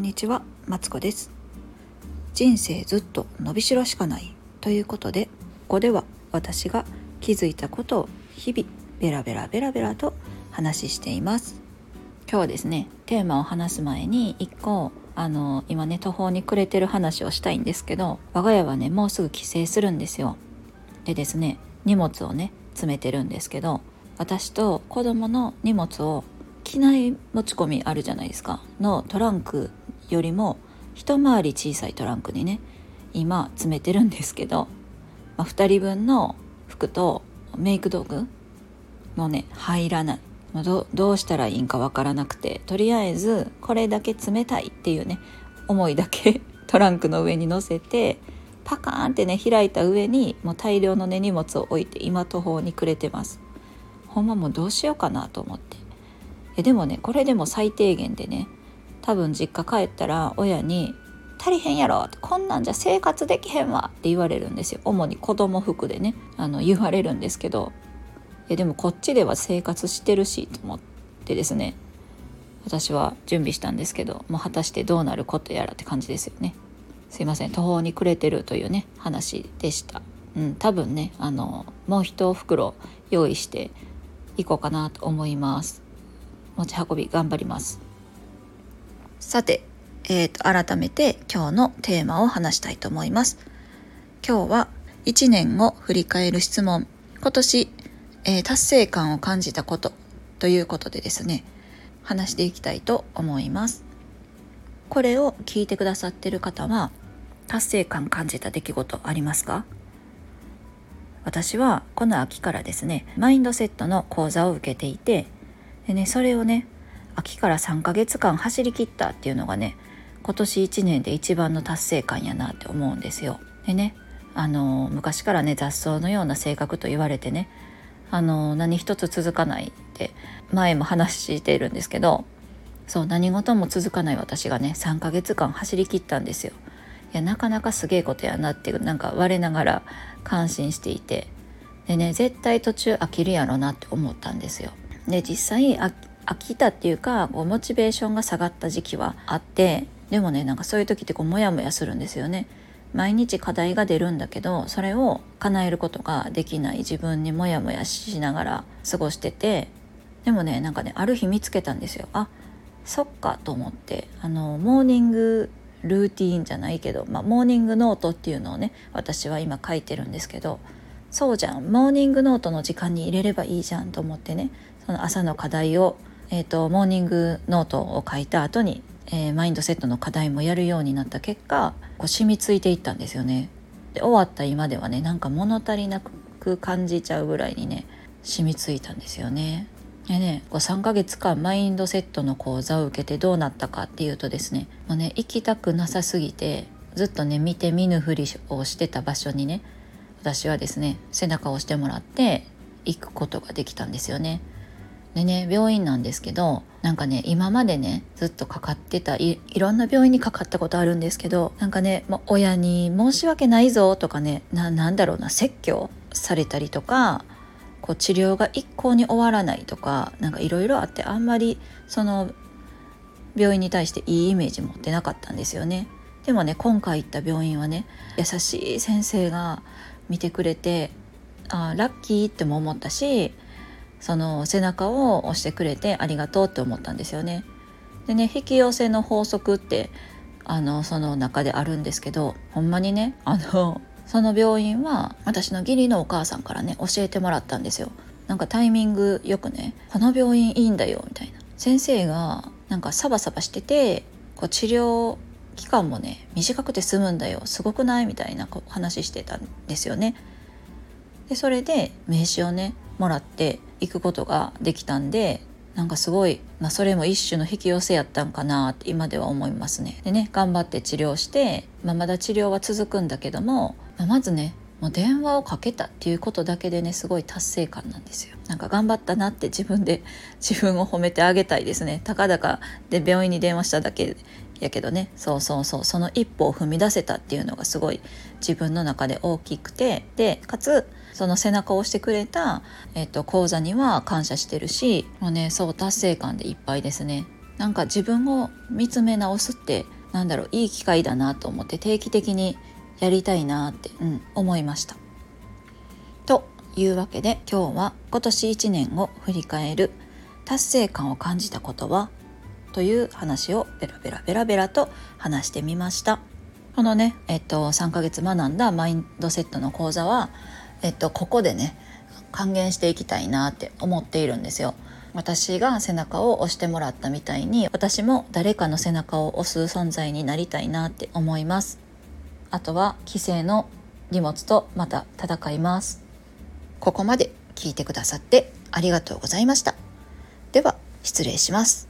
んにちは、マツコです。人生ずっと伸びしろしかないということでここでは私が気づいたことを日々ベラベラベラベラと話しています。今日はですねテーマを話す前に一個あの今ね途方に暮れてる話をしたいんですけど我が家はねもうすぐ帰省するんですよ。でですね荷物をね詰めてるんですけど私と子供の荷物を機内持ち込みあるじゃないですか。のトランクよりも一回り小さいトランクにね今詰めてるんですけど、まあ、2人分の服とメイク道具もね入らない。どどうしたらいいんかわからなくてとりあえずこれだけ冷たいっていうね思いだけ トランクの上に乗せてパカーンってね開いた上にもう大量のね荷物を置いて今途方に暮れてます。ほんまもうどうしようかなと思って。えでもねこれでも最低限でね多分実家帰ったら親に「足りへんやろ」こんなんじゃ生活できへんわ」って言われるんですよ。主に子供服でね。あの言われるんですけど。いやでもこっちでは生活してるしと思ってですね。私は準備したんですけどもう果たしてどうなることやらって感じですよね。すいません。途方に暮れてるというね話でした。うん多分ねあのもう一袋用意していこうかなと思います。持ち運び頑張ります。さて、えーと、改めて今日のテーマを話したいと思います。今日は1年を振り返る質問。今年、えー、達成感を感じたことということでですね話していきたいと思います。これを聞いてくださってる方は達成感感じた出来事ありますか？私はこの秋からですねマインドセットの講座を受けていてでねそれをね秋から3ヶ月間走りきったっていうのがね今年1年で一番の達成感やなって思うんですよ。でねあの昔からね雑草のような性格と言われてねあの何一つ続かないって前も話しているんですけどそう何事も続かない私がね3ヶ月間走りきったんですよ。いやなかなかすげえことやなってなんか我ながら感心していてでね絶対途中飽きるやろなって思ったんですよ。で実際飽きたっていうかこうモチベーションが下がった時期はあってでもねなんかそういう時ってこうモヤモヤするんですよね。毎日課題が出るんだけどそれを叶えることができない自分にモヤモヤしながら過ごしててでもねなんかねある日見つけたんですよあそっかと思ってあのモーニングルーティーンじゃないけど、まあ、モーニングノートっていうのをね私は今書いてるんですけどそうじゃんモーニングノートの時間に入れればいいじゃんと思ってねその朝の課題を、えーと、モーニングノートを書いた後に、えー、マインドセットの課題もやるようになった結果こう染みついていったんですよね。で終わった今ではねなんか物足りなく感じちゃうぐらいにね染みついたんですよね。でねこう3ヶ月間マインドセットの講座を受けてどうなったかっていうとですねもうね行きたくなさすぎてずっとね見て見ぬふりをしてた場所にね私はですね背中を押してもらって行くことができたんですよね。でね病院なんですけどなんかね今までねずっとかかってたいろんな病院にかかったことあるんですけどなんかねも親に申し訳ないぞとかねなんだろうな説教されたりとかこう治療が一向に終わらないとかなんかいろいろあってあんまりその病院に対していいイメージ持ってなかったんですよね。でもね今回行った病院はね優しい先生が見てくれてあラッキーっても思ったしその背中を押してくれてありがとうって思ったんですよね。でね引き寄せの法則ってあのその中であるんですけどほんまにねあのその病院は私の義理のお母さんからね教えてもらったんですよ。なんかタイミングよくね「この病院いいんだよ」みたいな先生がなんかサバサバしててこう治療期間もね短くて済むんだよすごくない？みたいな話してたんですよね。でそれで名刺をねもらって行くことができたんでなんかすごい、まあ、それも一種の引き寄せやったんかなって今では思いますね。でね頑張って治療して、まあ、まだ治療は続くんだけども、まあ、まずねもう電話をかけたっていうことだけでねすごい達成感なんですよ。なんか頑張ったなって自分で 自分を褒めてあげたいですね。たかだかで病院に電話しただけやけどねそうそうそうその一歩を踏み出せたっていうのがすごい自分の中で大きくてでかつその背中を押してくれた、えっと、講座には感謝してるしもうねそう達成感でいっぱいですね。なんか自分を見つめ直すってなんだろういい機会だなと思って定期的にやりたいなって、うん、思いました。というわけで今日は今年1年を振り返る達成感を感じたことはという話をベラベラベラベラと話してみました。このね、えっと、3ヶ月学んだマインドセットの講座は、えっと、ここでね還元していきたいなって思っているんですよ。私が背中を押してもらったみたいに私も誰かの背中を押す存在になりたいなって思います。あとは規制の荷物とまた戦います。ここまで聞いてくださってありがとうございました。では失礼します。